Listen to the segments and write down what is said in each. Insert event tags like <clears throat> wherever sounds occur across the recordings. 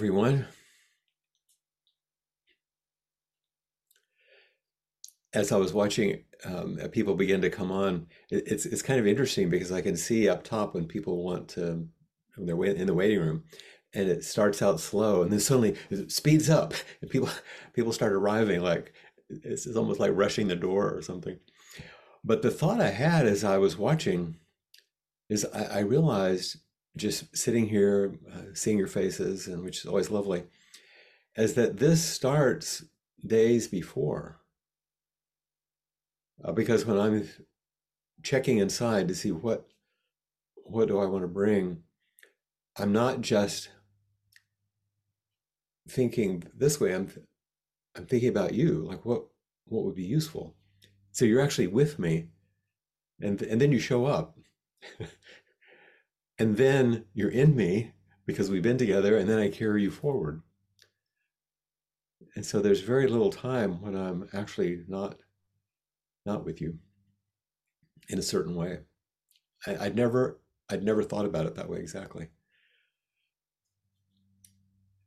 everyone. As I was watching um, uh, people begin to come on, it, it's it's kind of interesting because I can see up top when people want to when they're in the waiting room, and it starts out slow, and then suddenly it speeds up, and people <laughs> people start arriving like it's, it's almost like rushing the door or something. But the thought I had as I was watching is I, I realized just sitting here, uh, seeing your faces, and which is always lovely, is that this starts days before. Uh, because when I'm checking inside to see what what do I want to bring, I'm not just thinking this way. I'm I'm thinking about you, like what what would be useful. So you're actually with me, and and then you show up, <laughs> and then you're in me because we've been together, and then I carry you forward. And so there's very little time when I'm actually not not with you in a certain way. I, I'd never I'd never thought about it that way exactly.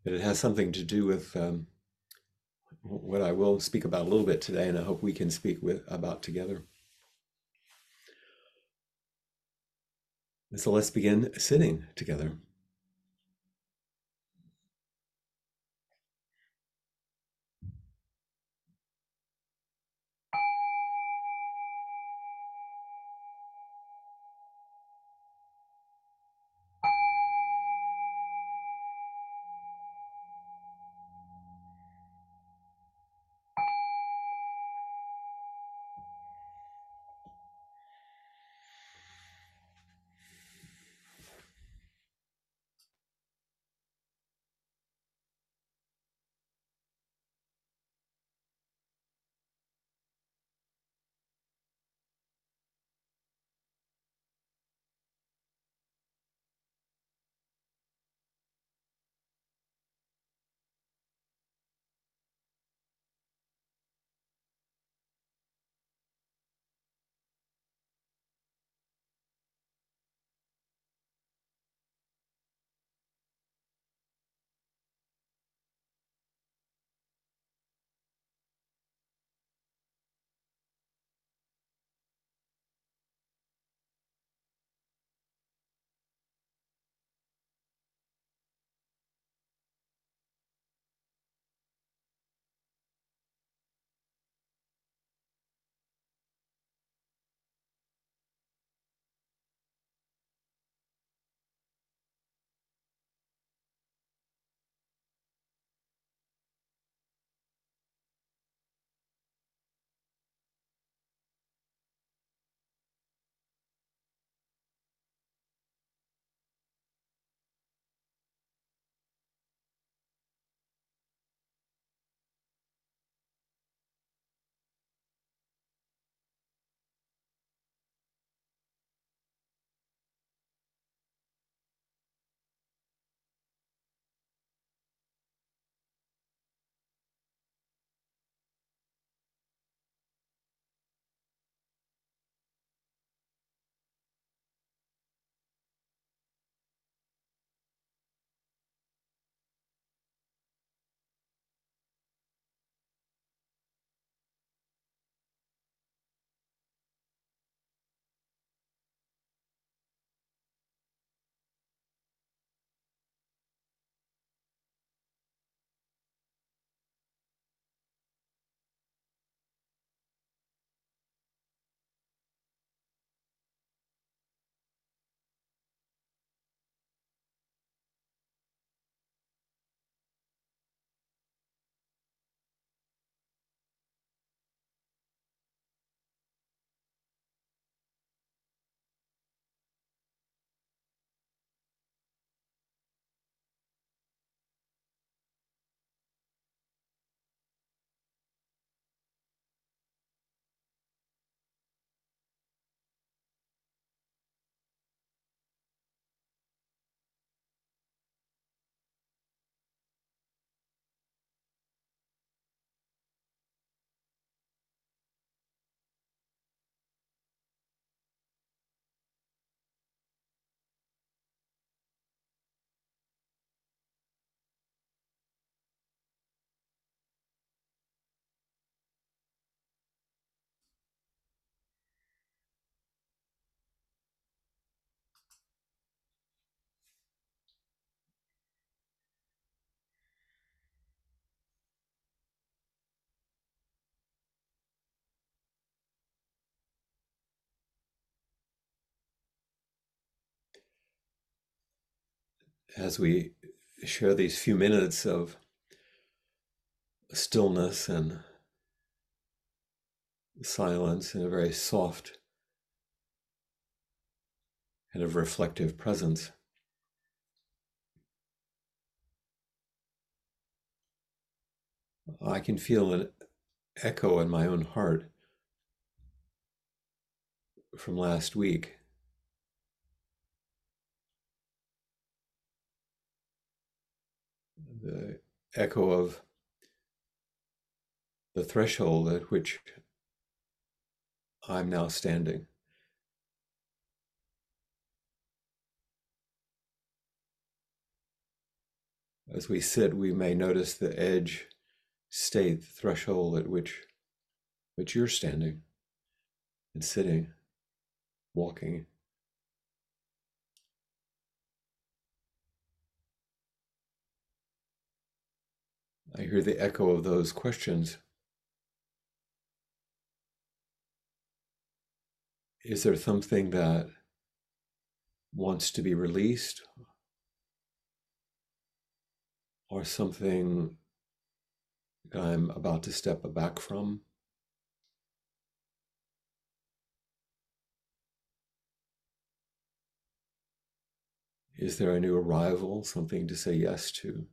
But it has something to do with um, what I will speak about a little bit today, and I hope we can speak with about together. So let's begin sitting together. As we share these few minutes of stillness and silence in a very soft kind of reflective presence. I can feel an echo in my own heart from last week. The echo of the threshold at which I'm now standing. As we sit, we may notice the edge state, the threshold at which which you're standing and sitting, walking. I hear the echo of those questions. Is there something that wants to be released or something I'm about to step back from. Is there a new arrival, something to say yes to?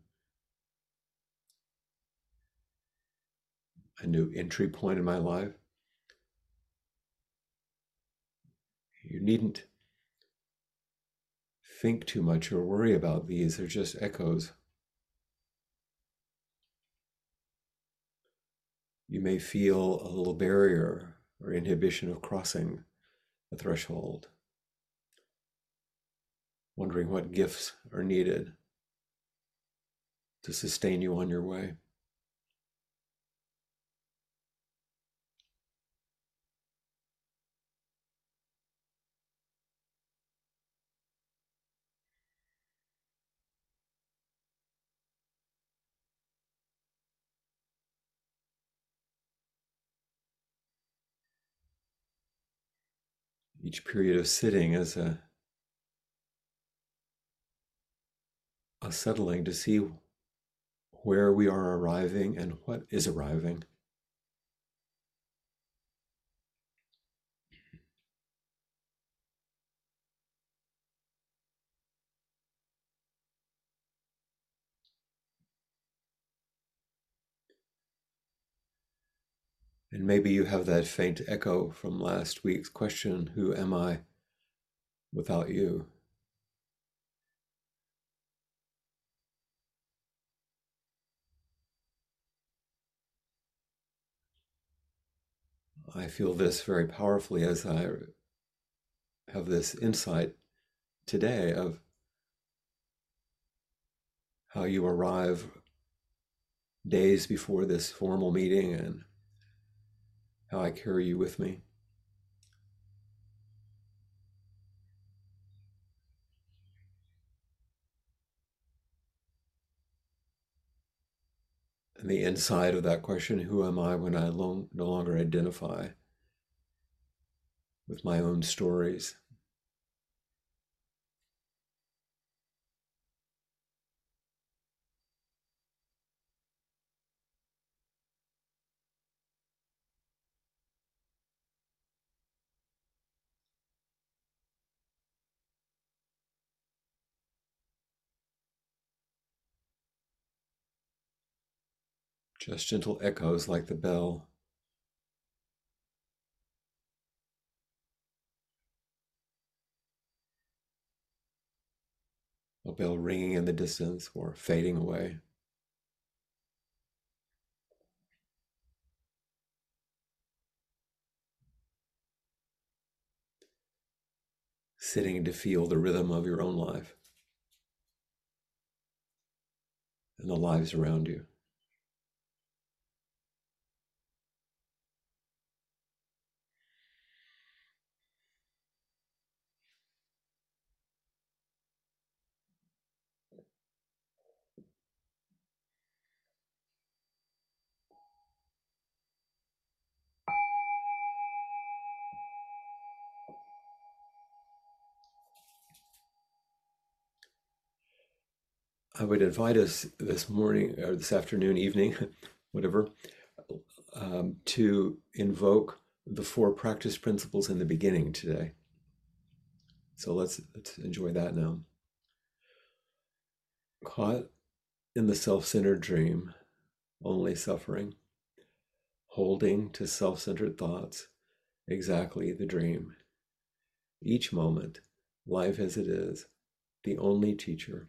A new entry point in my life? You needn't think too much or worry about these, they're just echoes. you may feel a little barrier or inhibition of crossing the threshold, wondering what gifts are needed to sustain you on your way. Each period of sitting as a, a settling to see where we are arriving and what is arriving. And maybe you have that faint echo from last week's question Who am I without you? I feel this very powerfully as I have this insight today of how you arrive days before this formal meeting and how I carry you with me. And the inside of that question, who am I when I no longer identify with my own stories? Just gentle echoes like the bell. A bell ringing in the distance or fading away. Sitting to feel the rhythm of your own life and the lives around you. I would invite us this morning or this afternoon, evening, <laughs> whatever, um, to invoke the four practice principles in the beginning today. So let's let's enjoy that now. Caught in the self-centered dream, only suffering, holding to self-centered thoughts, exactly the dream. Each moment, life as it is, the only teacher,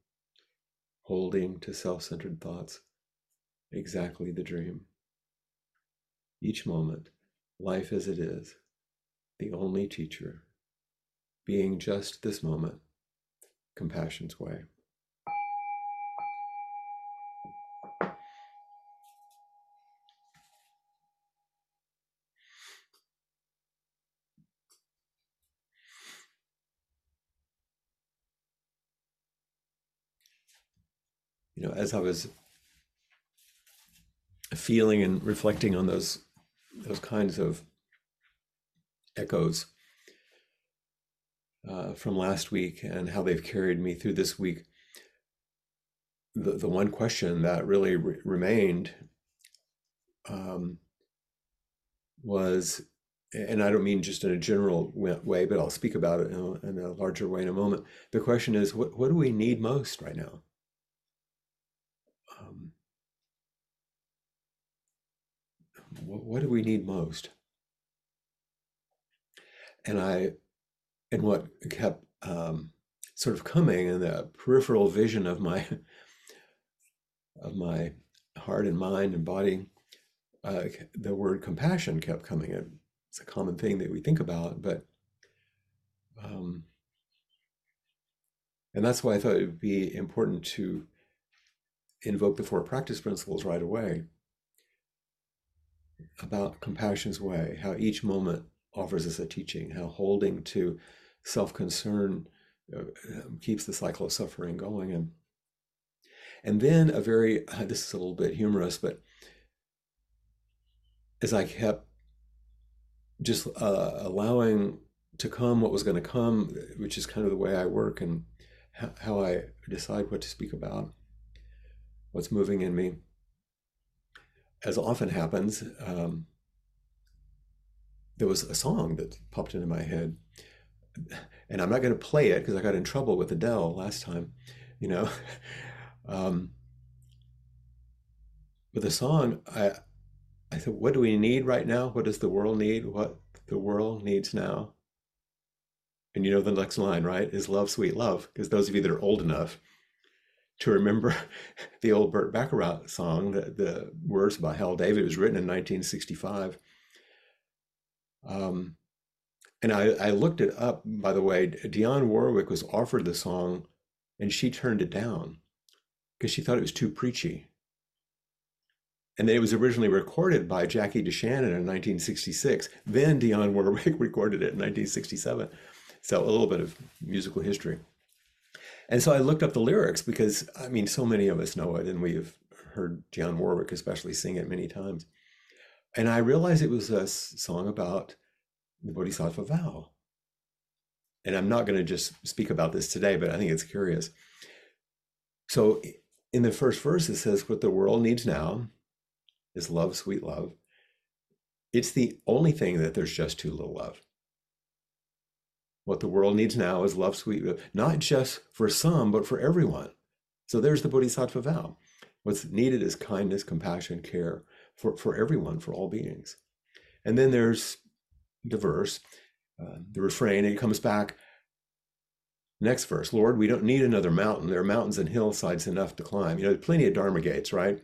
holding to self centered thoughts, exactly the dream. Each moment, life as it is, the only teacher, being just this moment, compassion's way. You know, as I was feeling and reflecting on those those kinds of echoes uh, from last week and how they've carried me through this week. The, the one question that really re- remained um, was, and I don't mean just in a general way, but I'll speak about it in a, in a larger way in a moment. The question is, what, what do we need most right now? Um, what, do we need most? And I, and what kept um, sort of coming in the peripheral vision of my <laughs> of my heart and mind and body, uh, the word compassion kept coming in. It's a common thing that we think about, but um, and that's why I thought it would be important to invoke the four practice principles right away about compassion's way, how each moment offers us a teaching, how holding to self concern uh, um, keeps the cycle of suffering going. And, and then a very, uh, <laughs> this is a little bit humorous, but as I kept just uh, allowing to come what was going to come, which is kind of the way I work and how I decide what to speak about, what's moving in me as often happens, um, there was a song that popped into my head. And I'm not going to play it because I got in trouble with Adele last time, you know. <laughs> um, but the song, I, I said, what do we need right now? What does the world need? What the world needs now? And you know the next line, right? Is love, sweet love. Because those of you that are old enough to remember <laughs> the old Burt Bacharach song, the, the words by Hal David. It was written in 1965. Um, and I, I looked it up, by the way. Dionne Warwick was offered the song and she turned it down because she thought it was too preachy. And then it was originally recorded by Jackie DeShannon in 1966. Then Dionne Warwick <laughs> recorded it in 1967. So a little bit of musical history. And so I looked up the lyrics because I mean, so many of us know it, and we've heard Dionne Warwick especially sing it many times. And I realized it was a song about the Bodhisattva vow. And I'm not going to just speak about this today, but I think it's curious. So in the first verse, it says, What the world needs now is love, sweet love. It's the only thing that there's just too little of. What the world needs now is love, sweet, not just for some, but for everyone. So there's the Bodhisattva vow. What's needed is kindness, compassion, care for, for everyone, for all beings. And then there's the verse, uh, the refrain, and it comes back. Next verse, Lord, we don't need another mountain. There are mountains and hillsides enough to climb. You know, plenty of Dharma gates, right?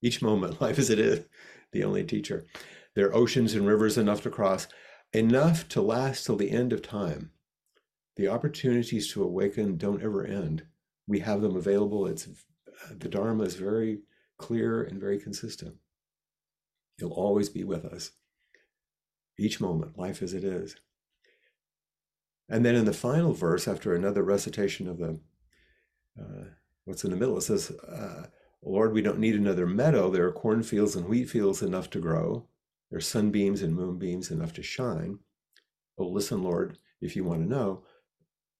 Each moment, <laughs> life as it is, the only teacher. There are oceans and rivers enough to cross enough to last till the end of time. The opportunities to awaken don't ever end. We have them available. It's the Dharma is very clear and very consistent. He'll always be with us, each moment, life as it is. And then in the final verse, after another recitation of the uh, what's in the middle, it says, uh, Lord, we don't need another meadow. There are cornfields and wheat fields enough to grow. There are sunbeams and moonbeams enough to shine. Oh, listen, Lord, if you want to know.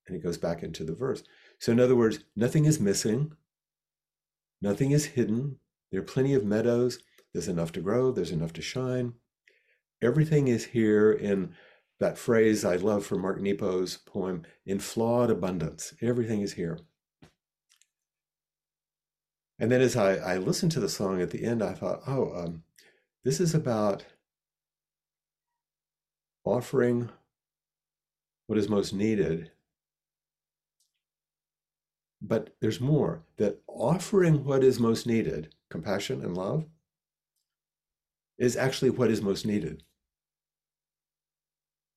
And it goes back into the verse. So, in other words, nothing is missing, nothing is hidden. There are plenty of meadows. There's enough to grow, there's enough to shine. Everything is here in that phrase I love from Mark Nepo's poem, in flawed abundance. Everything is here. And then as I, I listened to the song at the end, I thought, oh, um, this is about offering what is most needed. But there's more that offering what is most needed, compassion and love, is actually what is most needed.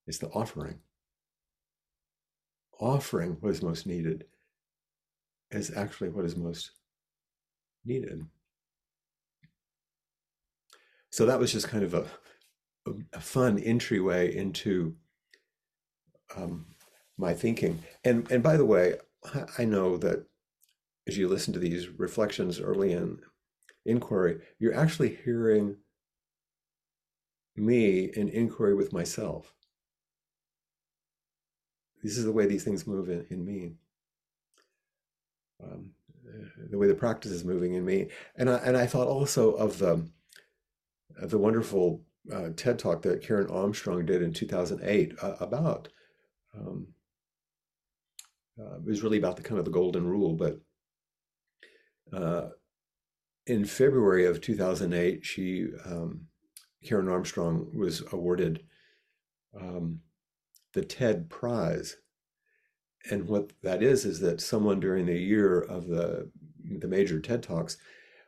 It's the offering. Offering what is most needed is actually what is most needed. So that was just kind of a, a, fun entryway into um, my thinking. And and by the way, I know that as you listen to these reflections early in inquiry, you're actually hearing me in inquiry with myself. This is the way these things move in, in me. Um, the way the practice is moving in me. And I, and I thought also of the, of the wonderful uh, TED talk that Karen Armstrong did in 2008 uh, about, um, uh, it was really about the kind of the golden rule, but uh, in February of 2008, she, um, Karen Armstrong was awarded um, the TED Prize. And what that is is that someone during the year of the the major TED talks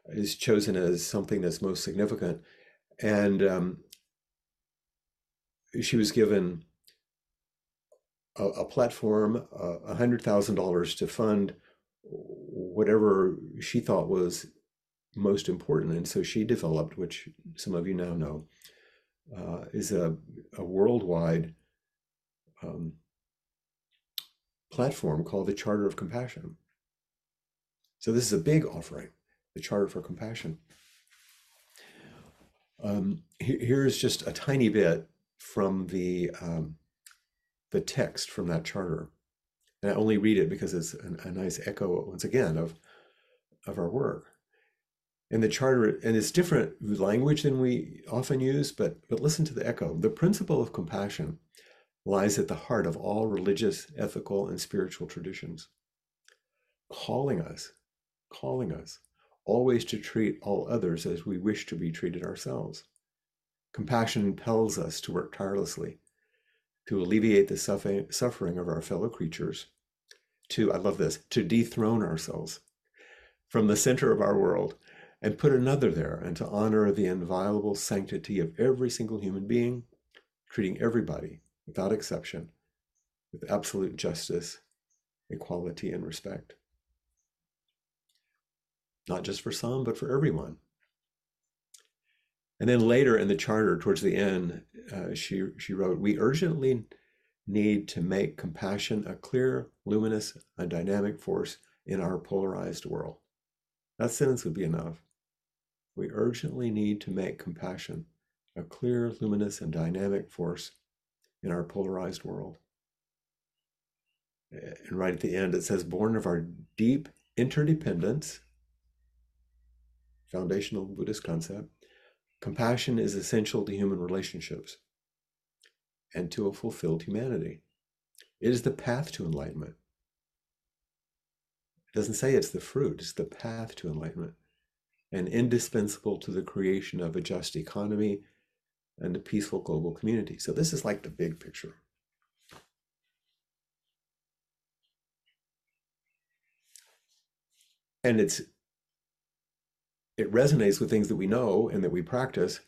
is chosen as something that's most significant, and um, she was given a, a platform, a hundred thousand dollars to fund whatever she thought was most important, and so she developed, which some of you now know, uh, is a, a worldwide um, platform called the Charter of Compassion. So this is a big offering, the Charter for Compassion. Um, here's just a tiny bit from the um, the text from that charter, and I only read it because it's a, a nice echo once again of of our work. And the charter, and it's different language than we often use, but but listen to the echo. The principle of compassion lies at the heart of all religious, ethical, and spiritual traditions, calling us, calling us always to treat all others as we wish to be treated ourselves. Compassion impels us to work tirelessly to alleviate the suffering of our fellow creatures, to, I love this, to dethrone ourselves from the center of our world and put another there, and to honor the inviolable sanctity of every single human being, treating everybody without exception, with absolute justice, equality, and respect. Not just for some, but for everyone. And then later in the charter, towards the end, uh, she, she wrote, We urgently need to make compassion a clear, luminous, and dynamic force in our polarized world. That sentence would be enough. We urgently need to make compassion a clear, luminous, and dynamic force in our polarized world. And right at the end, it says, born of our deep interdependence, foundational Buddhist concept, compassion is essential to human relationships and to a fulfilled humanity. It is the path to enlightenment. It doesn't say it's the fruit, it's the path to enlightenment and indispensable to the creation of a just economy and a peaceful global community. So this is like the big picture. And it's it resonates with things that we know and that we practice,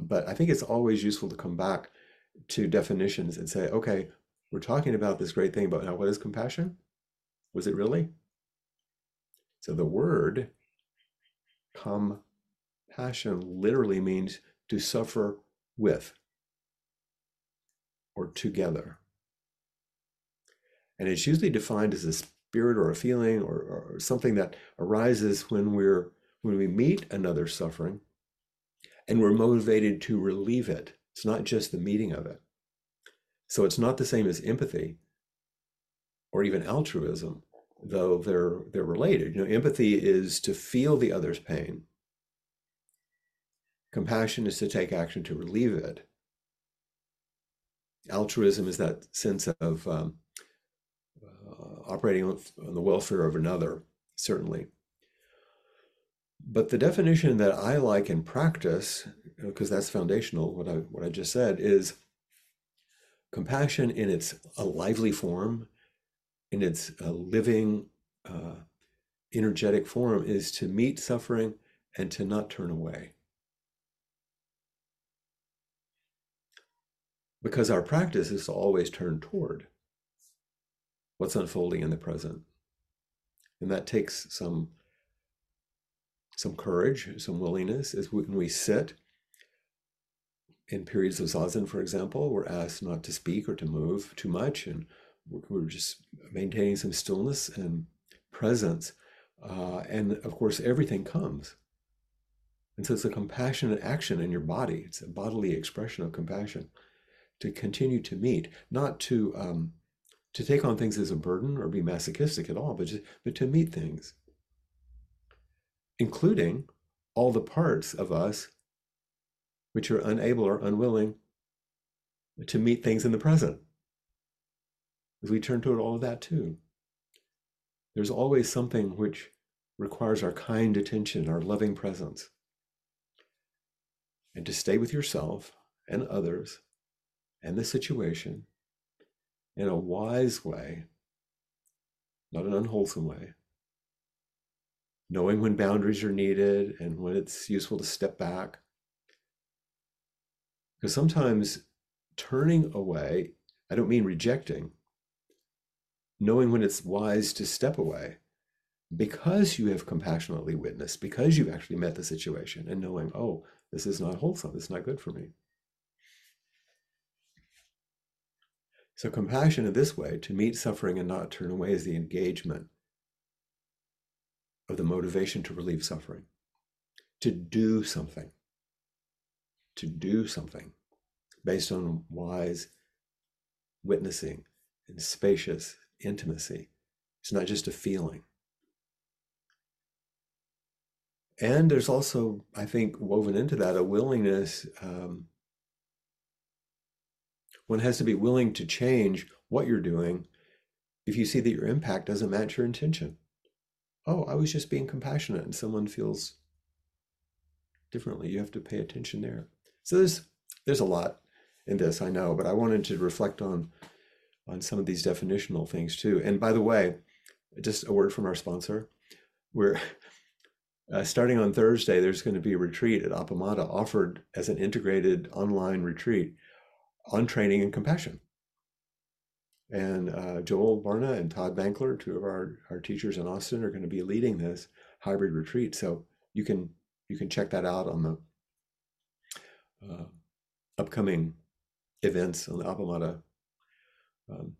but I think it's always useful to come back to definitions and say, okay, we're talking about this great thing, but now what is compassion? Was it really? So the word Compassion literally means to suffer with or together. And it's usually defined as a spirit or a feeling or, or something that arises when we're when we meet another suffering and we're motivated to relieve it. It's not just the meeting of it. So it's not the same as empathy or even altruism, though they're they're related. You know, empathy is to feel the other's pain. Compassion is to take action to relieve it. Altruism is that sense of um, uh, operating on, on the welfare of another, certainly. But the definition that I like in practice, because that's foundational, what I what I just said, is compassion in its a lively form, in its living, uh, energetic form, is to meet suffering and to not turn away. Because our practice is to always turn toward what's unfolding in the present. And that takes some some courage, some willingness. As when we sit in periods of zazen, for example, we're asked not to speak or to move too much, and we're just maintaining some stillness and presence. Uh, and of course, everything comes. And so it's a compassionate action in your body. It's a bodily expression of compassion to continue to meet, not to um, to take on things as a burden or be masochistic at all, but just but to meet things, including all the parts of us which are unable or unwilling to meet things in the present. As we turn toward all of that too, there's always something which requires our kind attention, our loving presence. And to stay with yourself and others and the situation in a wise way, not an unwholesome way, knowing when boundaries are needed and when it's useful to step back. Because sometimes turning away, I don't mean rejecting, knowing when it's wise to step away because you have compassionately witnessed, because you've actually met the situation and knowing, oh, this is not wholesome, it's not good for me. So, compassion in this way, to meet suffering and not turn away, is the engagement of the motivation to relieve suffering, to do something, to do something based on wise witnessing and spacious intimacy. It's not just a feeling. And there's also, I think, woven into that a willingness um, one has to be willing to change what you're doing if you see that your impact doesn't match your intention. Oh, I was just being compassionate and someone feels differently. You have to pay attention there. So there's there's a lot in this, I know, but I wanted to reflect on on some of these definitional things too. And by the way, just a word from our sponsor. We're uh, starting on Thursday, there's going to be a retreat at Appamada offered as an integrated online retreat on training and compassion. And uh, Joel Barna and Todd Bankler, two of our, our teachers in Austin, are going to be leading this hybrid retreat. So you can you can check that out on the uh, upcoming events on the Appamada um,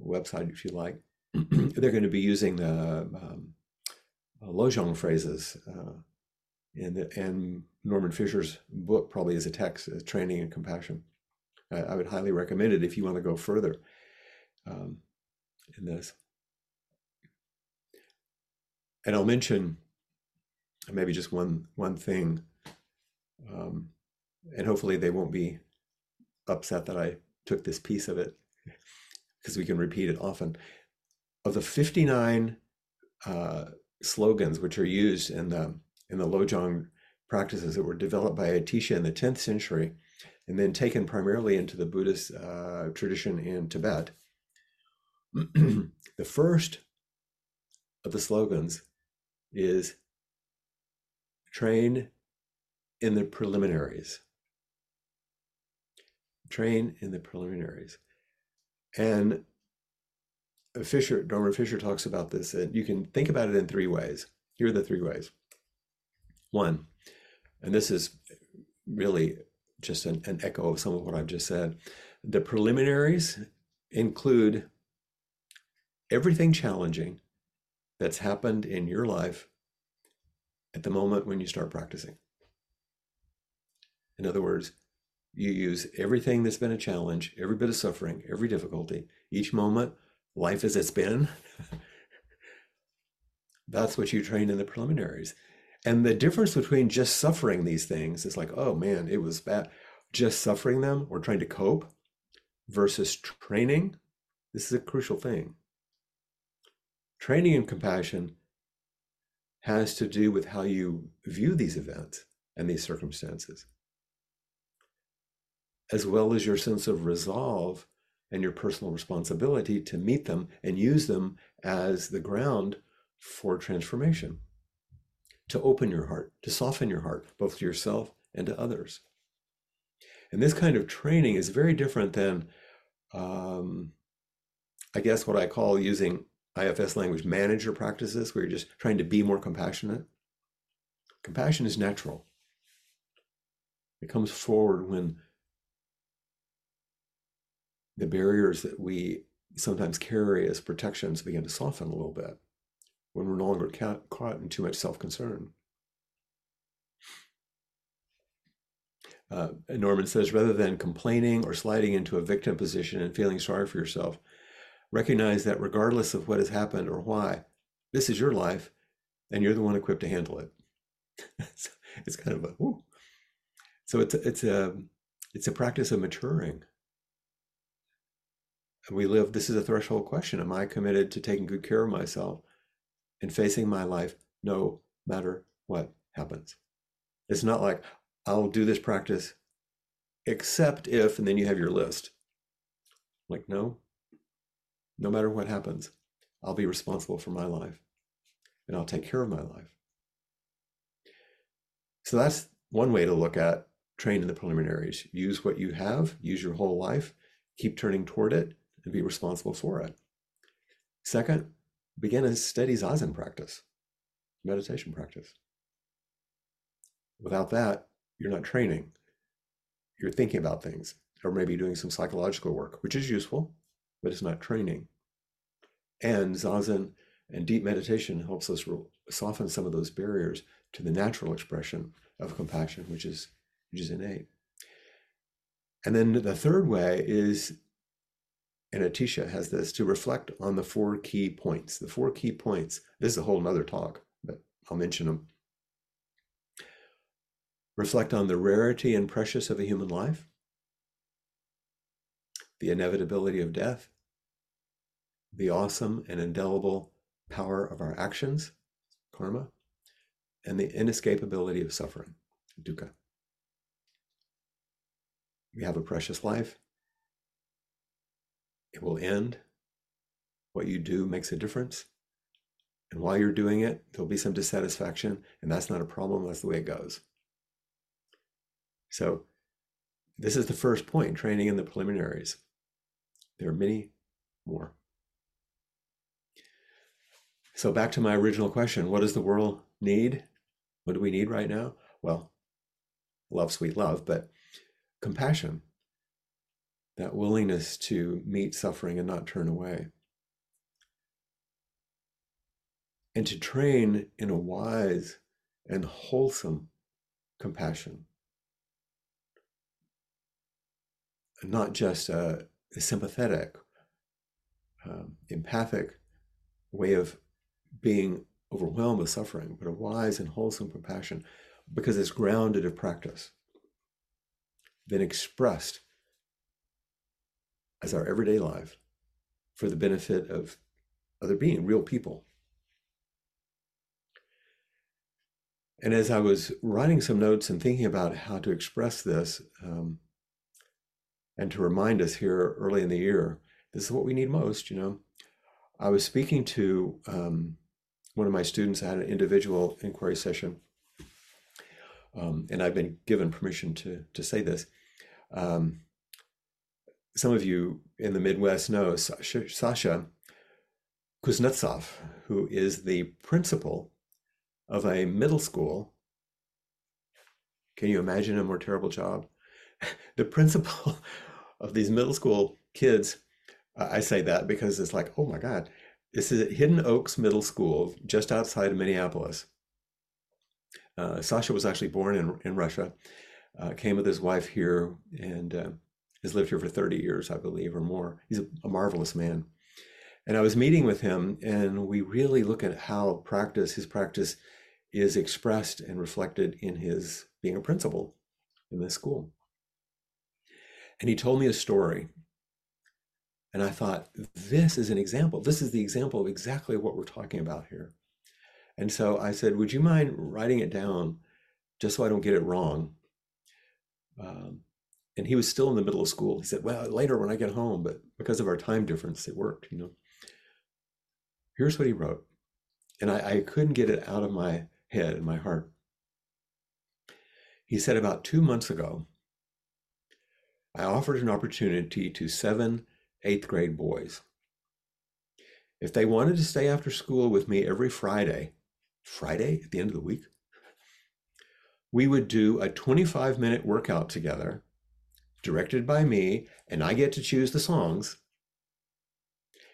website if you like. <clears throat> They're going to be using the um, uh, Lojong phrases uh, the, and Norman Fischer's book probably as a text, Training and Compassion. I, would highly recommend it if you want to go further um, in this. And I'll mention maybe just one one thing, um, and hopefully they won't be upset that I took this piece of it because we can repeat it often. Of the 59 uh, slogans which are used in the in the Lojong practices that were developed by Atisha in the 10th century, and then taken primarily into the Buddhist uh, tradition in Tibet. <clears throat> the first of the slogans is train in the preliminaries. Train in the preliminaries. And Fischer, Norman Fischer talks about this, and you can think about it in three ways. Here are the three ways. One, and this is really just an, an echo of some of what I've just said. The preliminaries include everything challenging that's happened in your life at the moment when you start practicing. In other words, you use everything that's been a challenge, every bit of suffering, every difficulty, each moment, life as it's been. <laughs> that's what you train in the preliminaries. And the difference between just suffering these things is like, oh man, it was bad. Just suffering them or trying to cope versus training. This is a crucial thing. Training in compassion has to do with how you view these events and these circumstances, as well as your sense of resolve and your personal responsibility to meet them and use them as the ground for transformation, to open your heart, to soften your heart, both to yourself and to others. And this kind of training is very different than, um, I guess, what I call using IFS language manager practices, where you're just trying to be more compassionate. Compassion is natural. It comes forward when the barriers that we sometimes carry as protections begin to soften a little bit, when we're no longer caught in too much self concern. Uh, Norman says rather than complaining or sliding into a victim position and feeling sorry for yourself, recognize that regardless of what has happened or why, this is your life and you're the one equipped to handle it. <laughs> it's kind of a, so it's it's a, it's a practice of maturing. We live, this is a threshold question. Am I committed to taking good care of myself and facing my life no matter what happens? It's not like I'll do this practice except if, and then you have your list. Like, no, no matter what happens, I'll be responsible for my life and I'll take care of my life. So that's one way to look at train in the preliminaries. Use what you have, use your whole life, keep turning toward it, and be responsible for it. Second, begin a steady zazen practice, meditation practice. Without that, you're not training. You're thinking about things, or maybe doing some psychological work, which is useful, but it's not training. And zazen and deep meditation helps us soften some of those barriers to the natural expression of compassion, which is which is innate. And then the third way is, and Atisha has this, to reflect on the four key points. The four key points. This is a whole nother talk, but I'll mention them. Reflect on the rarity and precious of a human life, the inevitability of death, the awesome and indelible power of our actions, karma, and the inescapability of suffering, dukkha. We have a precious life. It will end. What you do makes a difference. And while you're doing it, there'll be some dissatisfaction, and that's not a problem. That's the way it goes. So, this is the first point training in the preliminaries. There are many more. So back to my original question, what does the world need? What do we need right now? Well, love, sweet love, but compassion, that willingness to meet suffering and not turn away. And to train in a wise and wholesome compassion. Not just a, a sympathetic, um, empathic way of being overwhelmed with suffering, but a wise and wholesome compassion because it's grounded in practice, then expressed as our everyday life for the benefit of other being, real people. And as I was writing some notes and thinking about how to express this, um, and to remind us here early in the year, this is what we need most, you know. I was speaking to um, one of my students I had an individual inquiry session, um, and I've been given permission to to say this. Um, some of you in the Midwest know Sasha, Kuznetsov, who is the principal of a middle school Can you imagine a more terrible job? <laughs> The principal <laughs> of these middle school kids, I say that because it's like, oh my God, this is at Hidden Oaks Middle School, just outside of Minneapolis. Uh, Sasha was actually born in, in Russia, uh, came with his wife here, and uh, has lived here for 30 years, I believe, or more. He's a, a marvelous man. And I was meeting with him, and we really look at how practice, his practice, is expressed and reflected in his being a principal in this school. And he told me a story. And I thought, this is an example. This is the example of exactly what we're talking about here. And so I said, Would you mind writing it down just so I don't get it wrong? Um, and he was still in the middle of school. He said, Well, later when I get home, but because of our time difference, it worked, you know. Here's what he wrote. And I, I couldn't get it out of my head and my heart. He said, About two months ago, I offered an opportunity to seven eighth grade boys. If they wanted to stay after school with me every Friday, Friday at the end of the week, we would do a 25 minute workout together, directed by me, and I get to choose the songs.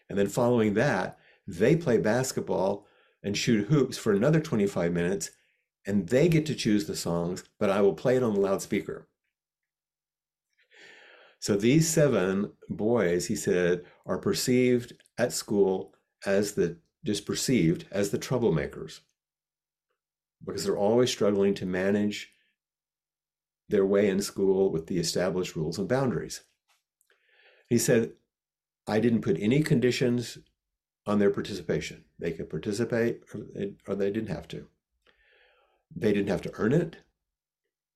And then following that, they play basketball and shoot hoops for another 25 minutes, and they get to choose the songs, but I will play it on the loudspeaker. So these seven boys, he said, are perceived at school as the just perceived as the troublemakers because they're always struggling to manage their way in school with the established rules and boundaries. He said, I didn't put any conditions on their participation. They could participate or they, or they didn't have to. They didn't have to earn it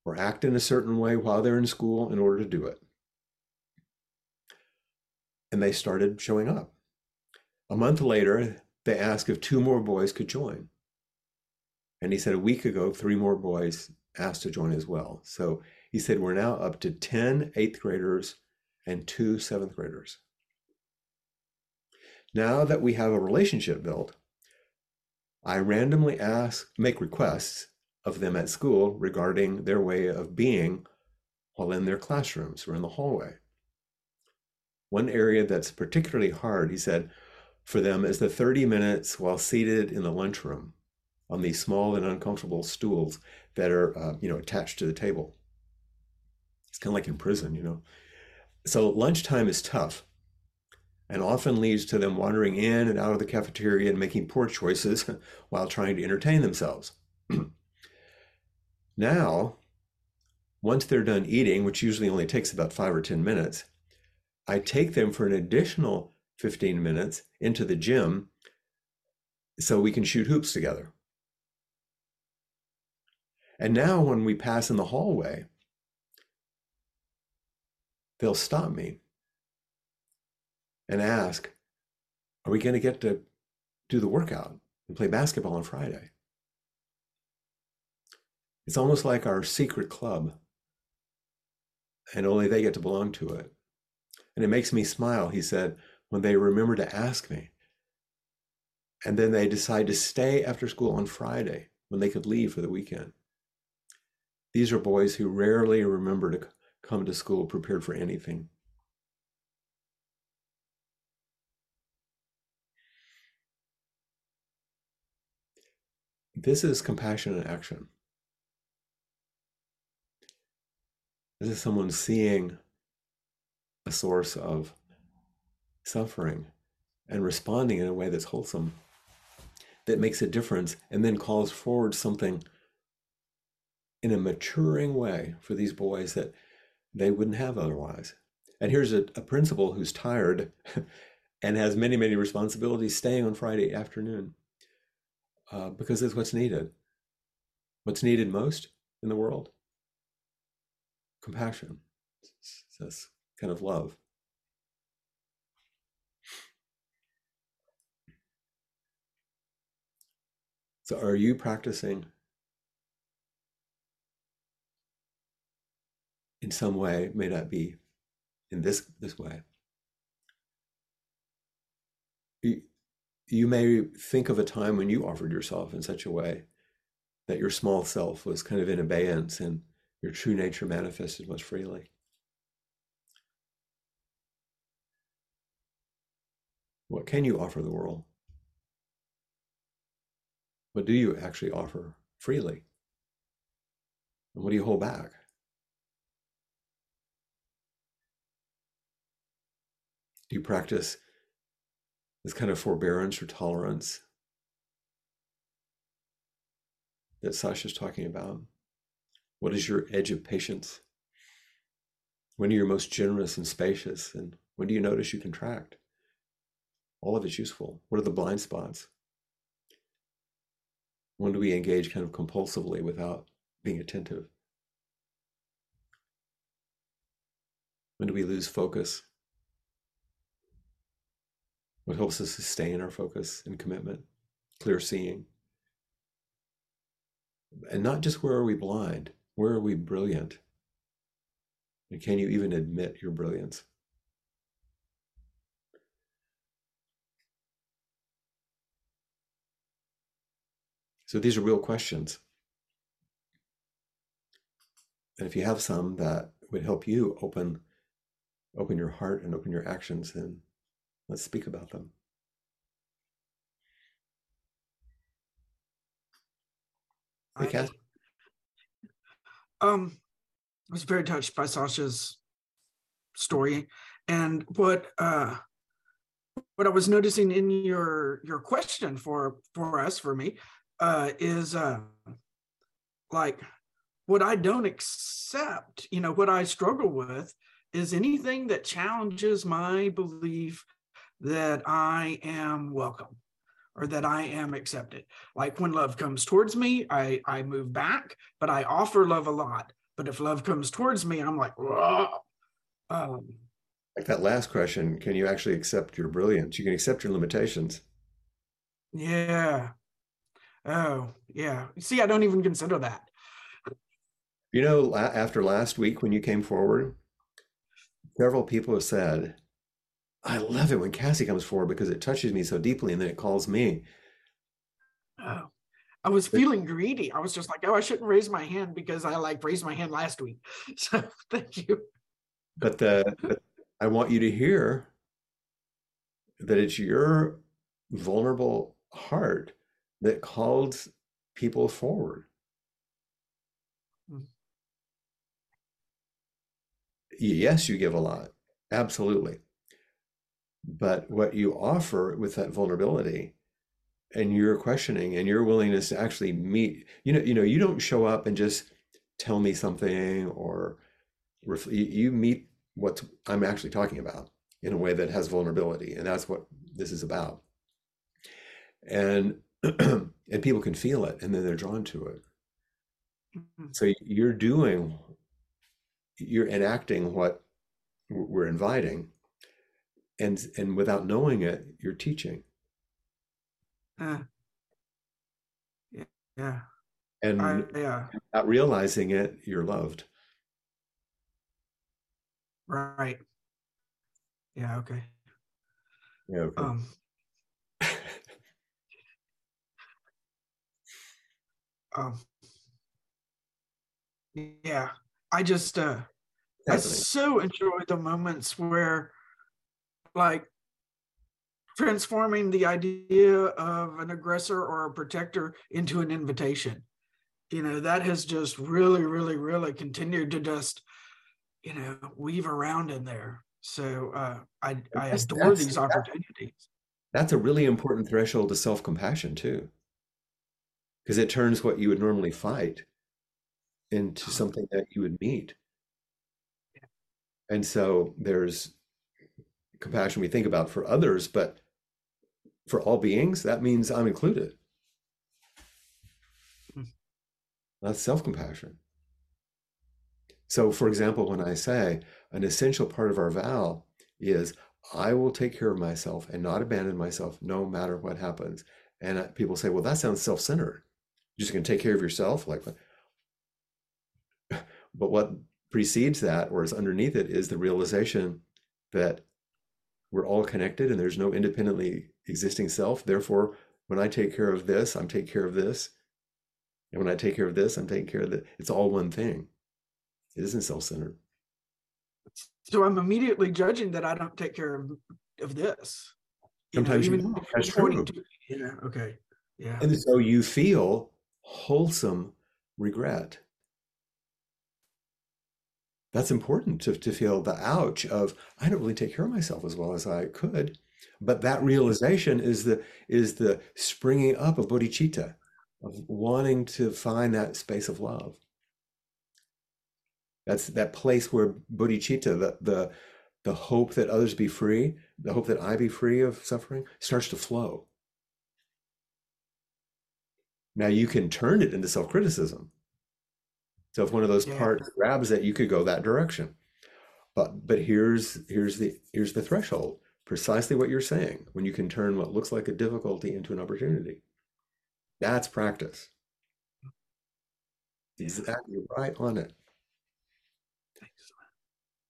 or act in a certain way while they're in school in order to do it. And they started showing up. A month later, they asked if two more boys could join. And he said a week ago, three more boys asked to join as well. So he said we're now up to 10 eighth graders and two seventh graders. Now that we have a relationship built, I randomly ask, make requests of them at school regarding their way of being while in their classrooms or in the hallway. One area that's particularly hard, he said, for them is the 30 minutes while seated in the lunchroom on these small and uncomfortable stools that are, uh, you know, attached to the table. It's kind of like in prison, you know. So lunchtime is tough and often leads to them wandering in and out of the cafeteria and making poor choices <laughs> while trying to entertain themselves. <clears throat> now, once they're done eating, which usually only takes about five or 10 minutes, I take them for an additional 15 minutes into the gym so we can shoot hoops together. And now, when we pass in the hallway, they'll stop me and ask, Are we going to get to do the workout and play basketball on Friday? It's almost like our secret club, and only they get to belong to it. And it makes me smile, he said, when they remember to ask me. And then they decide to stay after school on Friday when they could leave for the weekend. These are boys who rarely remember to come to school prepared for anything. This is compassion in action. This is someone seeing a source of suffering and responding in a way that's wholesome, that makes a difference, and then calls forward something in a maturing way for these boys that they wouldn't have otherwise. And here's a, a principal who's tired <laughs> and has many, many responsibilities staying on Friday afternoon uh, because it's what's needed. What's needed most in the world? Compassion. This kind of love. So, are you practicing in some way? May not be in this this way. you you may think of a time when you offered yourself in such a way that your small self was kind of in abeyance and your true nature manifested most freely. What can you offer the world? What do you actually offer freely? And what do you hold back? Do you practice this kind of forbearance or tolerance that Sasha's talking about? What is your edge of patience? When are you most generous and spacious? And when do you notice you contract? All of it's useful. What are the blind spots? When do we engage kind of compulsively without being attentive? When do we lose focus? What helps us sustain our focus and commitment? Clear seeing. And not just where are we blind, where are we brilliant? And can you even admit your brilliance? So these are real questions. And if you have some that would help you open open your heart and open your actions, then let's speak about them. Cass. Um, I was very touched by Sasha's story, and what uh, what I was noticing in your your question for for us for me uh, is uh, like what I don't accept. You know, what I struggle with is anything that challenges my belief that I am welcome or that I am accepted. Like when love comes towards me, I I move back, but I offer love a lot. But if love comes towards me, I'm like, um, like that last question, can you actually accept your brilliance? You can accept your limitations. Yeah. Oh, yeah. See, I don't even consider that. You know, after last week when you came forward, several people have said, I love it when Cassie comes forward because it touches me so deeply and then it calls me. Oh, I was feeling greedy. I was just like, oh, I shouldn't raise my hand because I like raised my hand last week. <laughs> So thank you. But the but I want you to hear that it's your vulnerable heart that calls people forward. Hmm. Yes, you give a lot. Absolutely. But what you offer with that vulnerability and your questioning and your willingness to actually meet, you know, you know, you don't show up and just tell me something or you meet what I'm actually talking about in a way that has vulnerability. And that's what this is about. And <clears throat> and people can feel it and then they're drawn to it. Mm-hmm. So you're doing you're enacting what we're inviting and and without knowing it you're teaching. Uh, yeah and I, yeah. not realizing it you're loved. Right. Yeah okay. Yeah okay. um. Um. Yeah i just uh i so enjoy the moments where like transforming the idea of an aggressor or a protector into an invitation. You know that has just really really really continued to just you know weave around in there. So uh, i i adore that's, these opportunities. That's a really important threshold to self-compassion too. Because it turns what you would normally fight into uh-huh. something that you would meet. And so there's compassion we think about for others, but for all beings, that means I'm included. Hmm. That's self compassion. So, for example, when I say an essential part of our vow is I will take care of myself and not abandon myself no matter what happens. And people say, well, that sounds self centered. You're just going to take care of yourself? Like, <laughs> but what precedes that or is underneath it is the realization that we're all connected and there's no independently existing self. Therefore, when I take care of this, I'm taking care of this. And when I take care of this, I'm taking care of that. It's all one thing. It isn't self-centered. So I'm immediately judging that I don't take care of, of this. Sometimes you, know, that's true. To, yeah. Okay. Yeah. And so you feel wholesome regret. That's important to, to feel the ouch of I don't really take care of myself as well as I could. But that realization is the is the springing up of bodhicitta, of wanting to find that space of love. That's that place where bodhicitta, the, the, the hope that others be free, the hope that I be free of suffering, starts to flow. Now you can turn it into self criticism. So if one of those yeah. parts grabs that, you could go that direction. But but here's here's the here's the threshold. Precisely what you're saying. When you can turn what looks like a difficulty into an opportunity, that's practice. Exactly right on it.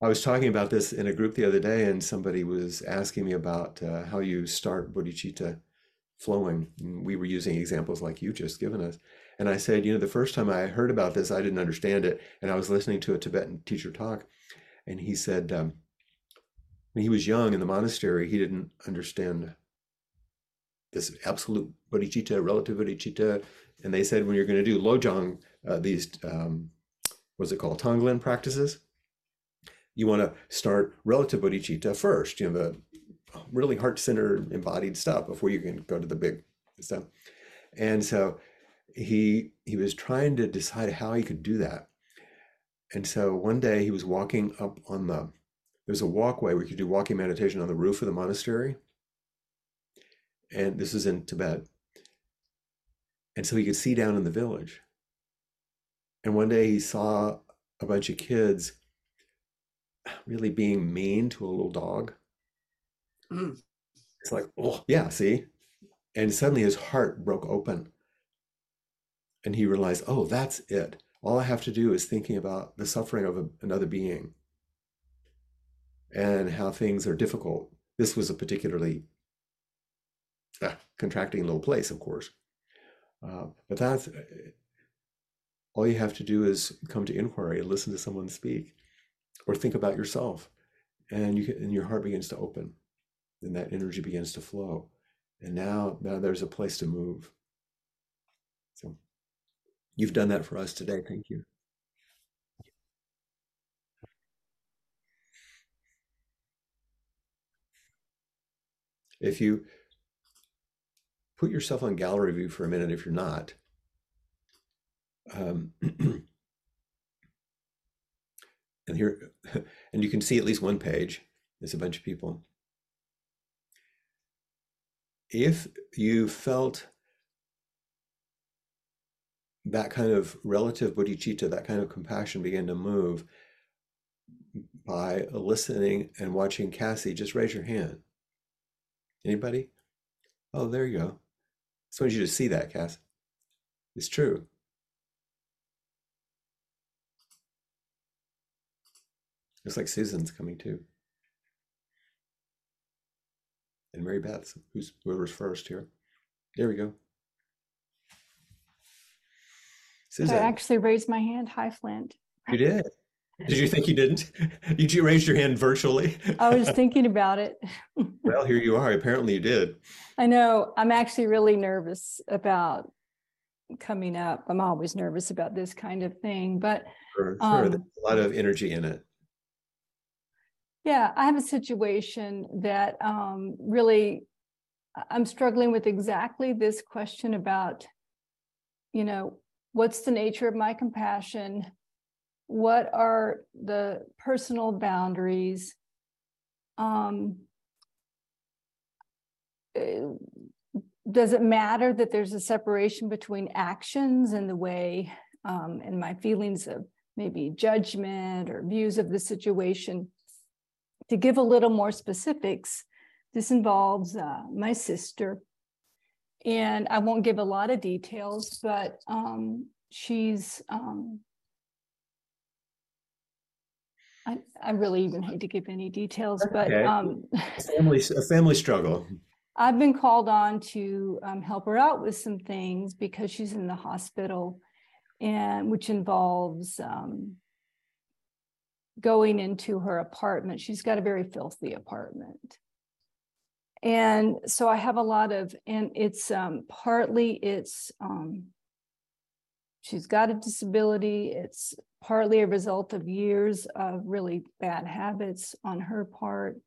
I was talking about this in a group the other day, and somebody was asking me about uh, how you start bodhicitta flowing. And we were using examples like you just given us. And I said, you know, the first time I heard about this, I didn't understand it. And I was listening to a Tibetan teacher talk, and he said, um, when he was young in the monastery, he didn't understand this absolute bodhicitta, relative bodhicitta. And they said, when you're going to do lojong, uh, these, um, what's it called, Tonglen practices, you want to start relative bodhicitta first, you know, the really heart centered embodied stuff before you can go to the big stuff. And so he he was trying to decide how he could do that. And so one day he was walking up on the there's a walkway where you could do walking meditation on the roof of the monastery. And this is in Tibet. And so he could see down in the village. And one day he saw a bunch of kids really being mean to a little dog. Mm. It's like, oh, yeah, see? And suddenly his heart broke open. And he realized, oh, that's it. All I have to do is thinking about the suffering of a, another being and how things are difficult. This was a particularly uh, contracting little place, of course. Uh, but that's uh, all you have to do is come to inquiry and listen to someone speak or think about yourself and you can, and your heart begins to open and that energy begins to flow and now now there's a place to move so you've done that for us today thank you if you put yourself on gallery view for a minute if you're not um, <clears throat> and here, <laughs> and you can see at least one page. There's a bunch of people. If you felt that kind of relative bodhicitta, that kind of compassion begin to move by listening and watching Cassie, just raise your hand. Anybody? Oh, there you go. I just wanted you to see that, Cass. It's true. Looks like Susan's coming too. And Mary Beth, who's whoever's first here. There we go. Susan. I actually raised my hand. Hi, Flint. You did. <laughs> Did you think you didn't? <laughs> Did you raise your hand virtually? I was thinking about it. <laughs> well, here you are. Apparently, you did. I know. I'm actually really nervous about coming up. I'm always nervous about this kind of thing, but sure, sure. Um, There's a lot of energy in it. Yeah, I have a situation that um, really I'm struggling with exactly this question about, you know, what's the nature of my compassion? What are the personal boundaries? Um, eh, does it matter that there's a separation between actions and the way um, and my feelings of maybe judgment or views of the situation to give a little more specifics, this involves uh, my sister. And I won't give a lot of details, but um, she's, um, I, I really even hate to give any details, but okay. um, family, a family struggle. I've been called on to um, help her out with some things because she's in the hospital, and which involves um, going into her apartment. She's got a very filthy apartment. And so I have a lot of, and it's um, partly it's um, she's got a disability. It's partly a result of years of really bad habits on her part.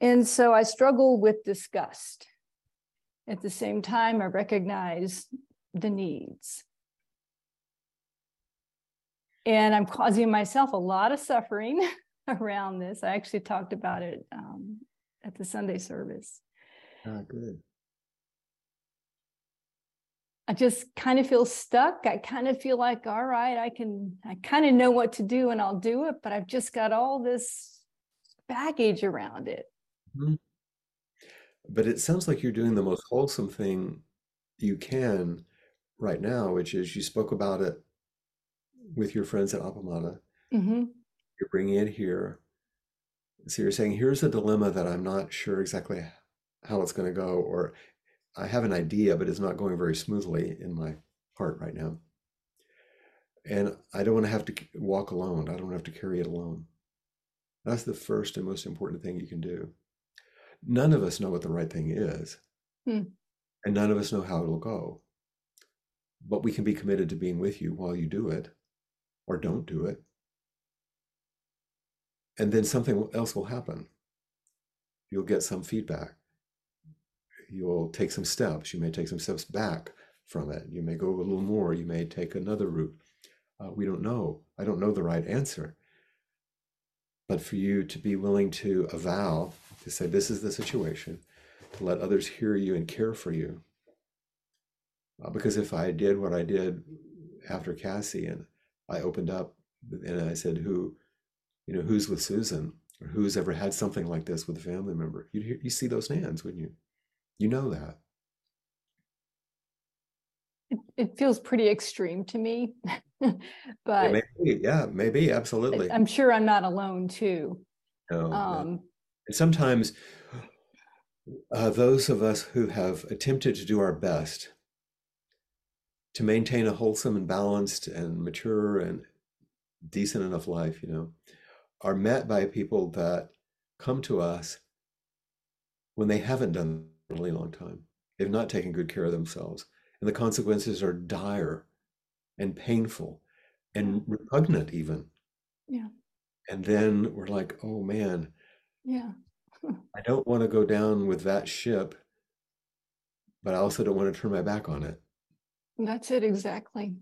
And so I struggle with disgust. At the same time, I recognize the needs. And I'm causing myself a lot of suffering <laughs> around this. I actually talked about it um, at the Sunday service. Ah, good. I just kind of feel stuck. I kind of feel like, all right, I can, I kind of know what to do and I'll do it, but I've just got all this baggage around it. Mhm. But it sounds like you're doing the most wholesome thing you can right now, which is you spoke about it with your friends at Appamada. hmm You're bringing it here. So you're saying, here's a dilemma that I'm not sure exactly how it's going to go, or I have an idea, but it's not going very smoothly in my heart right now. And I don't want to have to walk alone. I don't have to carry it alone. That's the first and most important thing you can do. None of us know what the right thing is, Hmm. and none of us know how it'll go. But we can be committed to being with you while you do it or don't do it. And then something else will happen. You'll get some feedback. You'll take some steps. You may take some steps back from it. You may go a little more. You may take another route. Uh, we don't know. I don't know the right answer. But for you to be willing to avow, to say, this is the situation, to let others hear you and care for you. Uh, because if I did what I did after Cassie and I opened up and I said, who, you know, who's with Susan or who's ever had something like this with a family member? You hear, you see those hands, wouldn't you? You know that. It, it feels pretty extreme to me, <laughs> Yeah, but maybe, yeah, maybe, absolutely. I'm sure I'm not alone too. No, no. Um, And sometimes uh, those of us who have attempted to do our best to maintain a wholesome and balanced and mature and decent enough life, you know, are met by people that come to us when they haven't done a really long time. They've not taken good care of themselves. And the consequences are dire and painful and repugnant, even. Yeah. And then we're like, oh man, yeah. I don't want to go down with that ship, but I also don't want to turn my back on it. That's it exactly.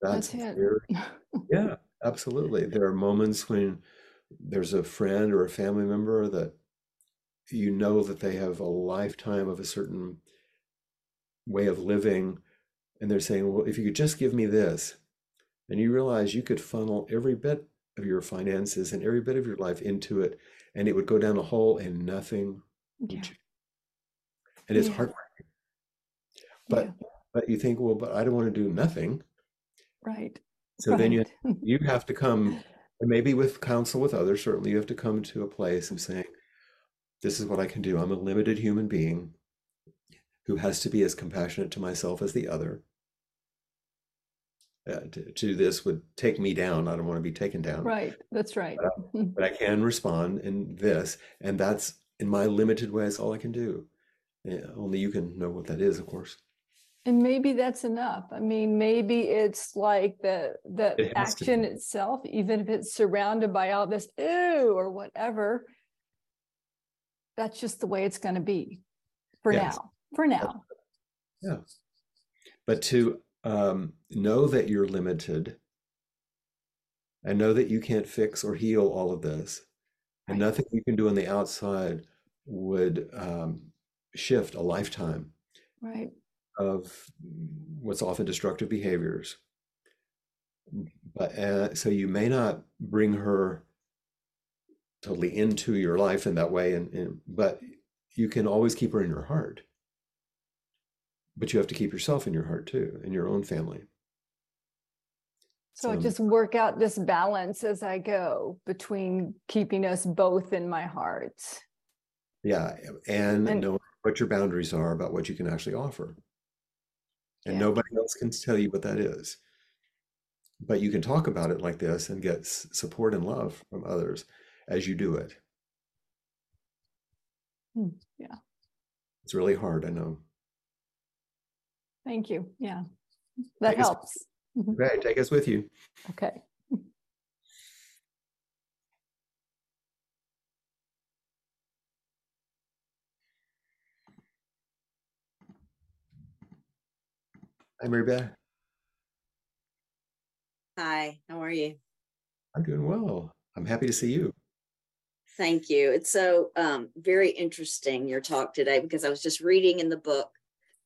That's That's it. <laughs> yeah, absolutely. There are moments when there's a friend or a family member that you know that they have a lifetime of a certain way of living, and they're saying, Well, if you could just give me this, and you realize you could funnel every bit of your finances and every bit of your life into it, and it would go down a hole and nothing would Yeah. change. And it's Yeah. heartbreaking. But yeah, but you think, well, but I don't want to do nothing. right. So then you you have to come, and maybe with counsel with others, certainly you have to come to a place of saying, this is what I can do. I'm a limited human being who has to be as compassionate to myself as the other. Uh, to, to this would take me down. I don't want to be taken down, Right. That's right. <laughs> but I can respond in this, and that's in my limited ways all I can do. Yeah, only you can know what that is, of course. And maybe that's enough. I mean, maybe it's like the the It to action itself, even if it's surrounded by all this ew or whatever. That's just the way it's going to be for Yes. now. For now. Yeah. But to um, know that you're limited and know that you can't fix or heal all of this, and nothing you can do on the outside would um, shift a lifetime Right. Of what's often destructive behaviors. But uh, so you may not bring her totally into your life in that way, and, and but you can always keep her in your heart. But you have to keep yourself in your heart too, in your own family. So I just work out this balance as I go between keeping us both in my heart. Yeah, and, And- know what your boundaries are about what you can actually offer. And Yeah. nobody else can tell you what that is. but you can talk about it like this and get support and love from others as you do it. Hmm, yeah. It's really hard, I know. Thank you. Yeah. That take helps. Us, okay, take us with you. Okay. Hi, Mary Beth. Hi, how are you? I'm doing well. I'm happy to see you. Thank you. It's so um, very interesting your talk today because I was just reading in the book.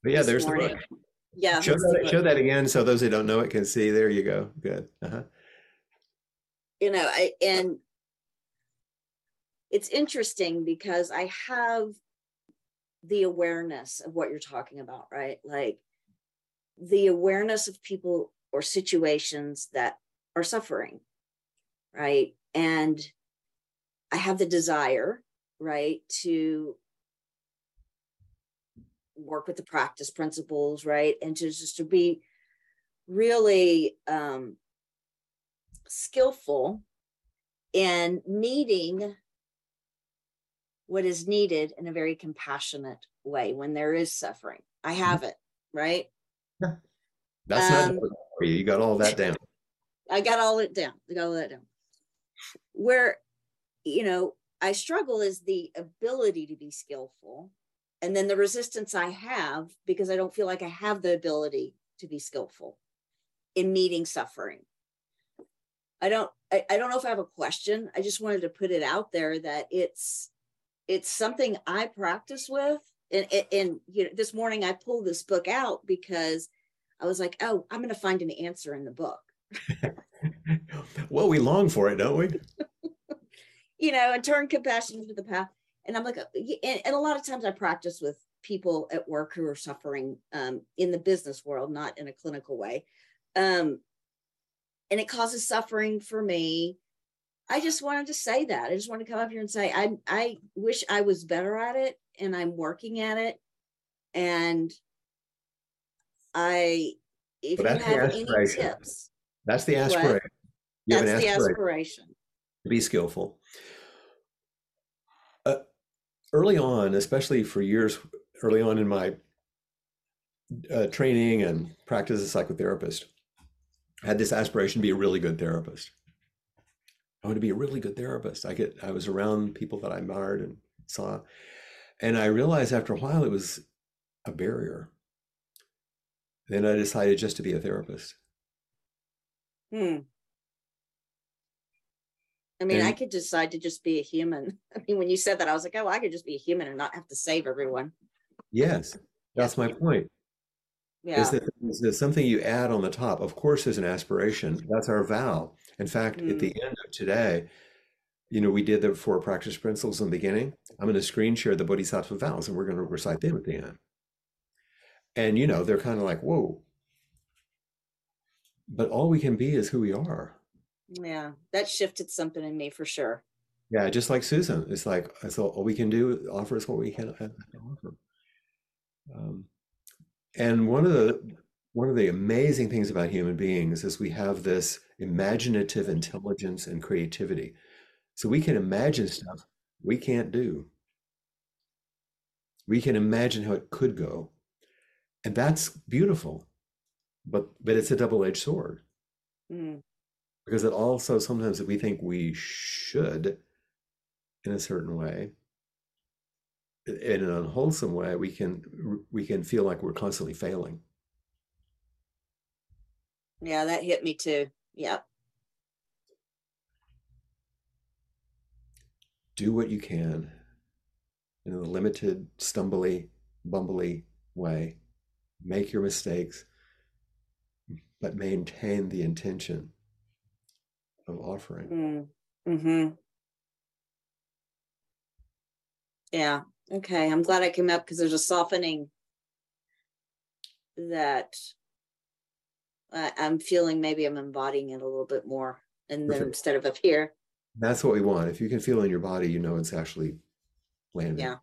But yeah, there's morning. the book. Yeah. Show that, show that again so those who don't know it can see. There you go. Good. Uh-huh. You know, I and it's interesting because I have the awareness of what you're talking about, right? Like the awareness of people or situations that are suffering, right? And I have the desire, right, to work with the practice principles, right? And to just to be really um, skillful in meeting what is needed in a very compassionate way when there is suffering. I mm-hmm. have it, right? That's um, not for you. You got all that down. <laughs> I got all it down. I got all that down. Where, you know, I struggle is the ability to be skillful. And then the resistance I have because I don't feel like I have the ability to be skillful in meeting suffering. I don't I, I don't know if I have a question. I just wanted to put it out there that it's it's something I practice with. And, and, and you know, this morning I pulled this book out because I was like, oh, I'm going to find an answer in the book. <laughs> well, we long for it, don't we? <laughs> you know, and turn compassion into the path. And I'm like, uh, and, and, a lot of times I practice with people at work who are suffering um, in the business world, not in a clinical way. Um, and it causes suffering for me. I just wanted to say that. I just want to come up here and say, I, I wish I was better at it and I'm working at it. And I, if you have any tips, that's the aspiration. That's aspiration. the aspiration. To be skillful. Uh, early on, especially for years early on in my uh, training and practice as a psychotherapist, I had this aspiration to be a really good therapist. I want to be a really good therapist. I get I was around people that I admired and saw, and I realized after a while it was a barrier. Then I decided just to be a therapist. Hmm. I mean, and, I could decide to just be a human. <laughs> I mean, when you said that, I was like, oh, I could just be a human and not have to save everyone. Yes, that's my point. Yeah. Is that there's something you add on the top? Of course, there's an aspiration. That's our vow. In fact, mm. at the mm. end of today, you know, we did the four practice principles in the beginning. I'm going to screen share the Bodhisattva vows and we're going to recite them at the end. And, you know, they're kind of like, whoa. But all we can be is who we are. Yeah, that shifted something in me for sure. Yeah, just like Susan, it's like so all we can do offer is what we can offer. Um, and one of the one of the amazing things about human beings is we have this imaginative intelligence and creativity. So we can imagine stuff we can't do. We can imagine how it could go. And that's beautiful but but it's a double-edged sword. Mm. because it also sometimes we think we should in a certain way. In an unwholesome way we can we can feel like we're constantly failing. Yeah that hit me too. Yep do what you can in a limited stumbly bumbly way make your mistakes, but maintain the intention of offering. Mm. Hmm. Yeah. Okay. I'm glad I came up because there's a softening that I, am feeling. Maybe I'm embodying it a little bit more, and then instead of up here. That's what we want. If you can feel in your body, you know it's actually landing. Yeah.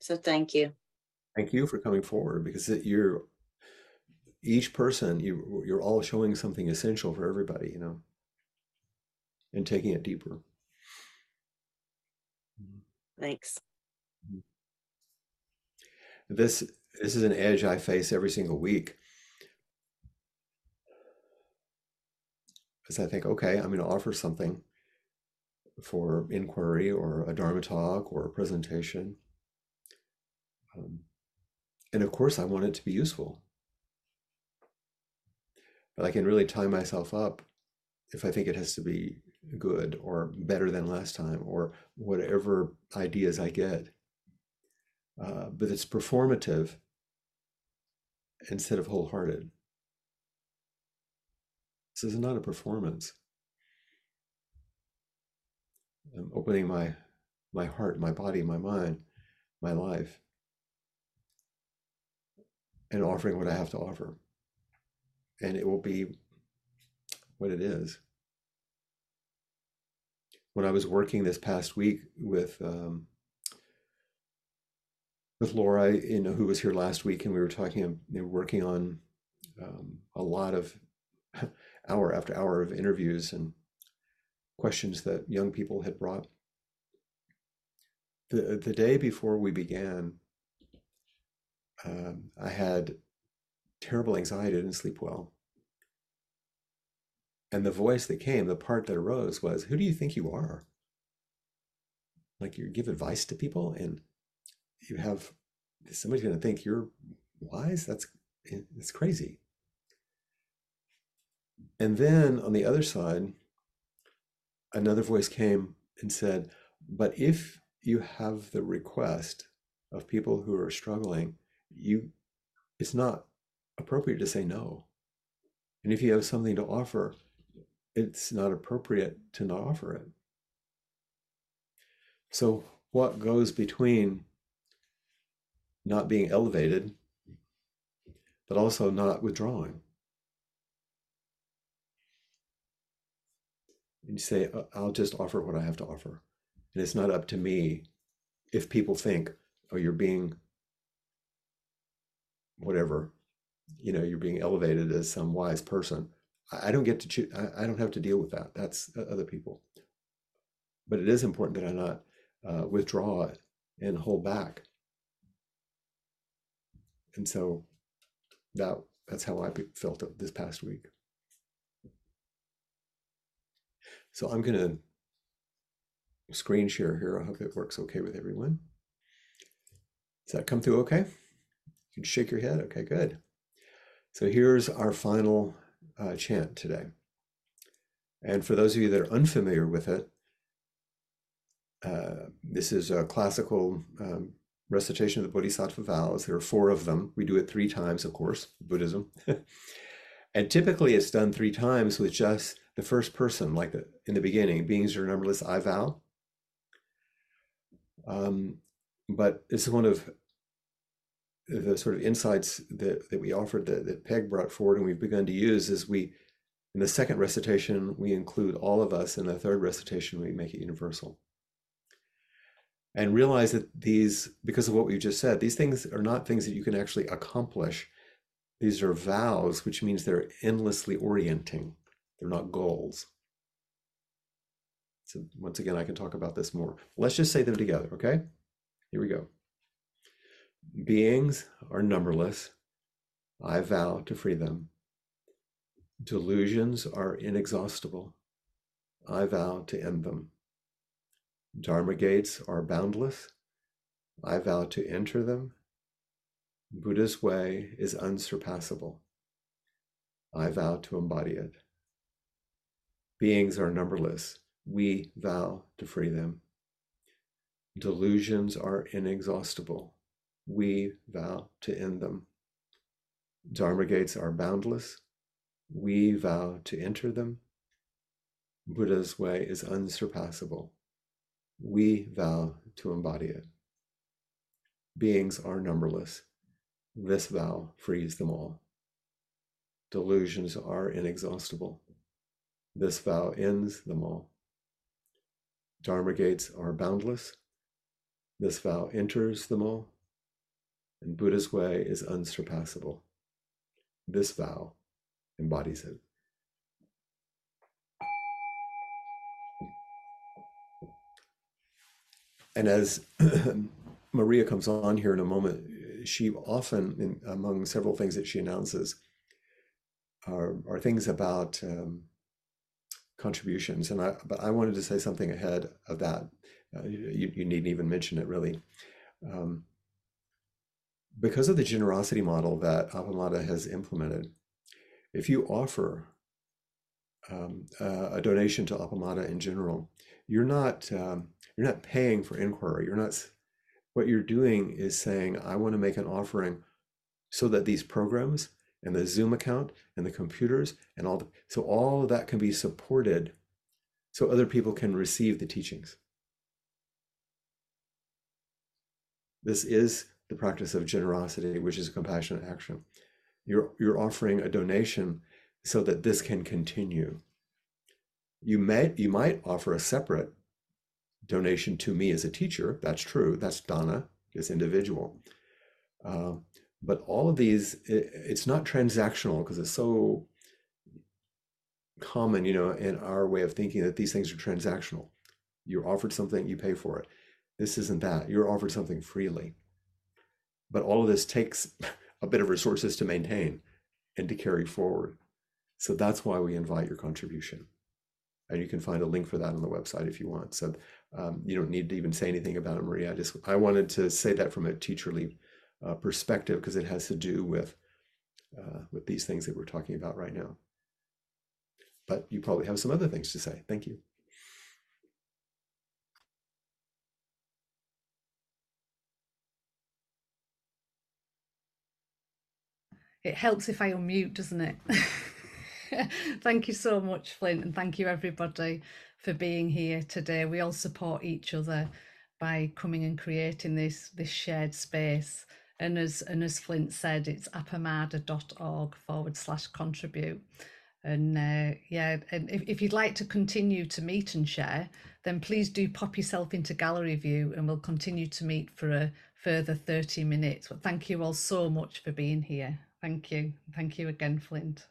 So thank you thank you for coming forward because it, you're each person, you you're all showing something essential for everybody, you know, and taking it deeper. Thanks. Mm-hmm. This this is an edge I face every single week. Because I think, okay, I'm going to offer something for inquiry or a Dharma talk or a presentation. Um, and of course, I want it to be useful. But I can really tie myself up if I think it has to be good or better than last time or whatever ideas I get. Uh, but it's performative instead of wholehearted. This is not a performance. I'm opening my my heart, my body, my mind, my life, and offering what I have to offer. And it will be what it is. When I was working this past week with um, with Laura, you know, who was here last week, and we were talking, you know, working on um, a lot of hour after hour of interviews and questions that young people had brought. The, the day before we began, um, I had terrible anxiety, I didn't sleep well. And the voice that came, the part that arose was, Who do you think you are? Like you give advice to people and you have somebody's going to think you're wise. That's it's crazy. And then on the other side, another voice came and said, But if you have the request of people who are struggling, you it's not appropriate to say no. And if you have something to offer, it's not appropriate to not offer it. So, what goes between not being elevated, but also not withdrawing? And say, I'll just offer what I have to offer. And it's not up to me if people think, oh, you're being whatever, you know, you're being elevated as some wise person. I don't get to choose, I don't have to deal with that. That's other people. But it is important that I not uh, withdraw it and hold back. And so that that's how I felt this past week. So I'm going to screen share here. I hope it works okay with everyone. Does that come through okay? You can shake your head. Okay, good. So here's our final uh, chant today. And for those of you that are unfamiliar with it, uh, this is a classical um, recitation of the Bodhisattva vows. There are four of them. We do it three times, of course, Buddhism. <laughs> and typically it's done three times with just the first person, like the, in the beginning, beings are numberless, I vow. Um, but it's one of the sort of insights that, that we offered that, that Peg brought forward and we've begun to use is we, in the second recitation, we include all of us. In the third recitation, we make it universal. And realize that these, because of what we just said, these things are not things that you can actually accomplish. These are vows, which means they're endlessly orienting. They're not goals. So once again, I can talk about this more. Let's just say them together, okay? Here we go. Beings are numberless. I vow to free them. Delusions are inexhaustible. I vow to end them. Dharma gates are boundless. I vow to enter them. Buddha's way is unsurpassable. I vow to embody it. Beings are numberless. We vow to free them. Delusions are inexhaustible. We vow to end them. Dharma gates are boundless. We vow to enter them. Buddha's way is unsurpassable. We vow to embody it. Beings are numberless. This vow frees them all. Delusions are inexhaustible. This vow ends them all. Dharma gates are boundless. This vow enters them all. And Buddha's way is unsurpassable. this vow embodies it. And as <clears throat> Maria comes on here in a moment, she often, in, among several things that she announces, are, are things about um, contributions. And I, but I wanted to say something ahead of that. Uh, you, you needn't even mention it really. Um, because of the generosity model that Appamada has implemented, if you offer um, uh, a donation to Appamada in general, you're not um, you're not paying for inquiry. You're not. What you're doing is saying, I want to make an offering so that these programs and the Zoom account and the computers and all the, so all of that can be supported so other people can receive the teachings. This is the practice of generosity, which is a compassionate action. You're, you're offering a donation so that this can continue. You may you might offer a separate donation to me as a teacher. That's true. That's dana, this individual. Uh, but all of these, it, it's not transactional because it's so common, you know, in our way of thinking that these things are transactional. You're offered something, you pay for it. This isn't that. You're offered something freely. But all of this takes <laughs> a bit of resources to maintain and to carry forward. So that's why we invite your contribution. And you can find a link for that on the website if you want. So um, you don't need to even say anything about it, Maria. I just I wanted to say that from a teacherly uh, perspective because it has to do with uh, with these things that we're talking about right now. But you probably have some other things to say. Thank you. It helps if I unmute, doesn't it? <laughs> thank you so much, Flint, and thank you everybody for being here today. We all support each other by coming and creating this this shared space. And as and as Flint said, it's appamada.org forward slash contribute. And uh, yeah, and if, if you'd like to continue to meet and share, then please do pop yourself into gallery view and we'll continue to meet for a further 30 minutes. But thank you all so much for being here. Thank you. Thank you again, Flint.